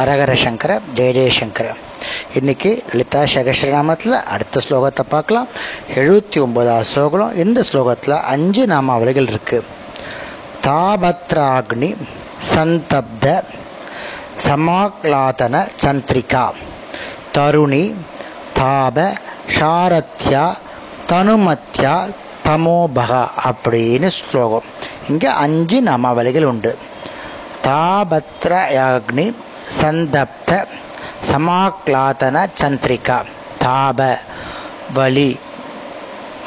ஹரஹர சங்கர ஜெய ஜெயசங்கர இன்னைக்கு லலிதா சகசிரநாமத்தில் அடுத்த ஸ்லோகத்தை பார்க்கலாம். எழுபத்தி ஒன்பதாவது ஸ்லோகம். இந்த ஸ்லோகத்தில் அஞ்சு நாமாவளிகள் இருக்கு. தாபத்ராக்னி சந்தப்த சமாக்லாதன சந்திரிகா. தருணி தாப ஷாரத்யா தனுமத்யா தமோபகா அப்படின்னு ஸ்லோகம். இங்கே அஞ்சு நாமாவளிகள் உண்டு. தாபத்ரயாக்னி சந்தப்த சமாக்லாதன சந்திரிகா. தாப வலி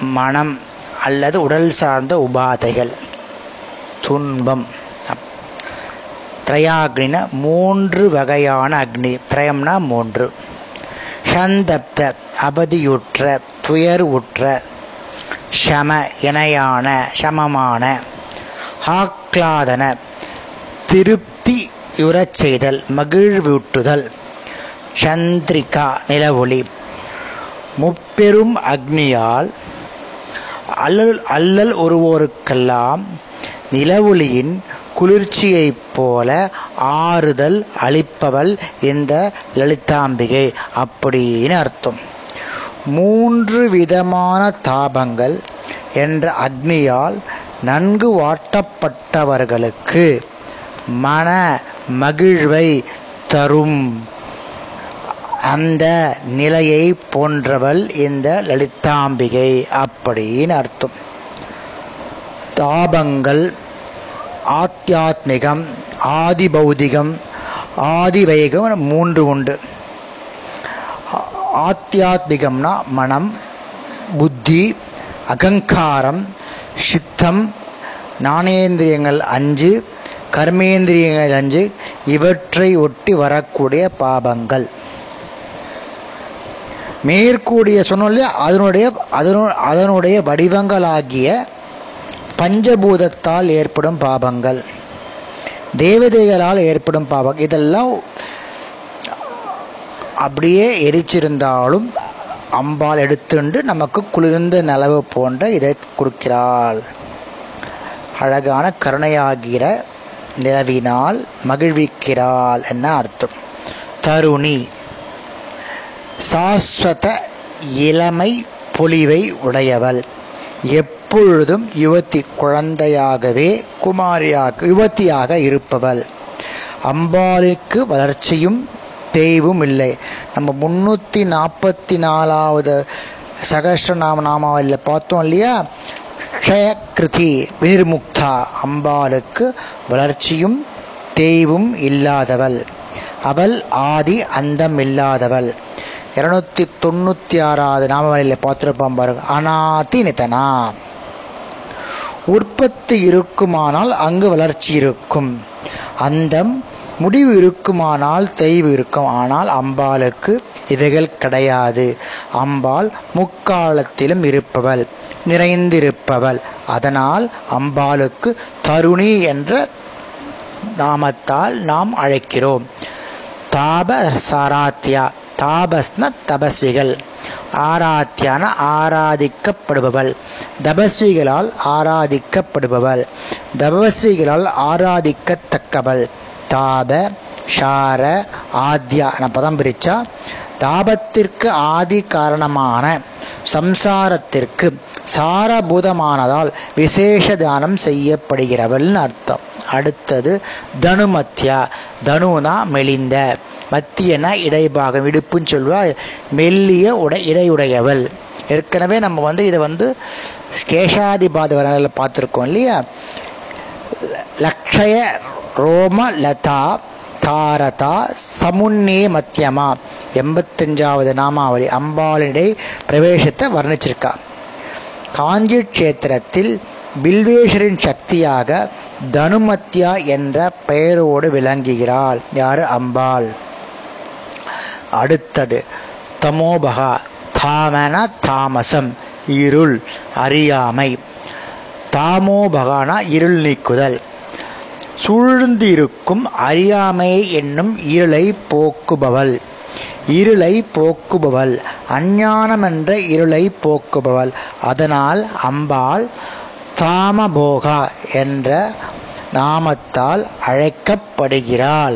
மனம் அல்லது உடல் சார்ந்த உபாதைகள். துன்பம். திரையாக்னின மூன்று வகையான அக்னி. திரயம்னா மூன்று. சந்தப்த அபதியுற்ற துயர் உற்ற சம இணையான சமமான ஆக்லாதன திருப்தி உறச் செய்தல் மகிழ்வூட்டுதல் சந்திரிகா நிலவொளி. முப்பெரும் அக்னியால் அல்லல் அல்லல் ஒருவோருக்கெல்லாம் நிலவொளியின் குளிர்ச்சியைப் போல ஆறுதல் அளிப்பவள் இந்த லலிதாம்பிகை அப்படின்னு அர்த்தம். மூன்று விதமான தாபங்கள் என்ற அக்னியால் நன்கு வாட்டப்பட்டவர்களுக்கு மன மகிழ்வை தரும். அந்த நிலையை போன்றவள் இந்த லலிதாம்பிகை அப்படின்னு அர்த்தம். தாபங்கள் ஆத்தியாத்மிகம் ஆதி பௌதிகம் ஆதிவைகம் மூன்று உண்டு. ஆத்தியாத்மிகம்னா மனம் புத்தி அகங்காரம் சித்தம் ஞானேந்திரியங்கள் அஞ்சு கர்மேந்திரியங்கள் அஞ்சு இவற்றை ஒட்டி வரக்கூடிய பாபங்கள். மேற்கூடிய சொன்னோம் அதனுடைய அதனு அதனுடைய வடிவங்களாகிய பஞ்சபூதத்தால் ஏற்படும் பாபங்கள் தேவதைகளால் ஏற்படும் பாபம் இதெல்லாம் அப்படியே எரிச்சிருந்தாலும் அம்பால் எடுத்துண்டு நமக்கு குளிர்ந்த நிலவு போன்ற இதை கொடுக்கிறாள். அழகான கருணையாகிற நிலவினால் மகிழ்விக்கிறாள் என்ன அர்த்தம்? தருணி. சாஸ்வத இளமை பொலிவை உடையவள். எப்பொழுதும் யுவத்தி குழந்தையாகவே குமாரியாக யுவத்தியாக இருப்பவள். அம்பாளுக்கு வளர்ச்சியும் தேய்வும் இல்லை. நம்ம முன்னூற்றி நாற்பத்தி நாலாவது சகஸ்ரநாம நாமாவில் பார்த்தோம் இல்லையா? க்ஷயகிருதி வினிர்முக்தா அம்பாளுக்கு வளர்ச்சியும் தேய்வும் இல்லாதவள். அவள் ஆதி அந்தம் இல்லாதவள் இருநூத்தி தொண்ணூத்தி ஆறாவது நாமவழியில் பார்த்துருப்போம் பாருங்க. அனாதி நிதனா உற்பத்தி இருக்குமானால் அங்கு வளர்ச்சி இருக்கும். அந்தம் முடிவு இருக்குமானால் தெய்வு இருக்கும். ஆனால் அம்பாளுக்கு இவைகள் கிடையாது. அம்பாள் முக்காலத்திலும் இருப்பவள் நிறைந்திருப்பவள். அதனால் அம்பாளுக்கு தருணி என்ற நாமத்தால் நாம் அழைக்கிறோம். தாப சாராத்தியா தாபஸ்ன தபஸ்விகள். ஆராத்தியான ஆராதிக்கப்படுபவள். தபஸ்விகளால் ஆராதிக்கப்படுபவள். தபஸ்விகளால் ஆராதிக்கத்தக்கவள். தாப ஷார ஆத்யா என பதம் பிரிச்சா தாபத்திற்கு ஆதி காரணமான சம்சாரத்திற்கு சாரபூதமானதால் விசேஷ தானம் செய்யப்படுகிறவள்னு அர்த்தம். அடுத்தது தனுமத்யா. தனுனா மெலிந்த மத்தியனா இடைபாகம். இடுப்புன்னு சொல்லுவா மெல்லிய உடை இடையுடையவள். ஏற்கனவே நம்ம வந்து இதை வந்து கேஷாதிபாத வரல பார்த்துருக்கோம் இல்லையா? லக்ஷய ரோமலதா தாரதா சமுன்னே மத்தியமா எண்பத்தஞ்சாவது நாமாவளி அம்பாளிடை பிரவேசத்தை வர்ணிச்சிருக்கா. காஞ்சி கஷேத்திரத்தில் பில்வேஸ்வரின் சக்தியாக தனுமத்யா என்ற பெயரோடு விளங்குகிறாள். யாரு? அம்பாள். அடுத்தது தமோபகா தாமன தாமசம் இருள் அறியாமை. தாமோபகானா இருள் நீக்குதல். சூழ்ந்திருக்கும் அறியாமை என்னும் இருளை போக்குபவள். இருளை போக்குபவள். அஞ்ஞானமென்ற இருளை போக்குபவள். அதனால் அம்பாள் தாமபோகா என்ற நாமத்தால் அழைக்கப்படுகிறாள்.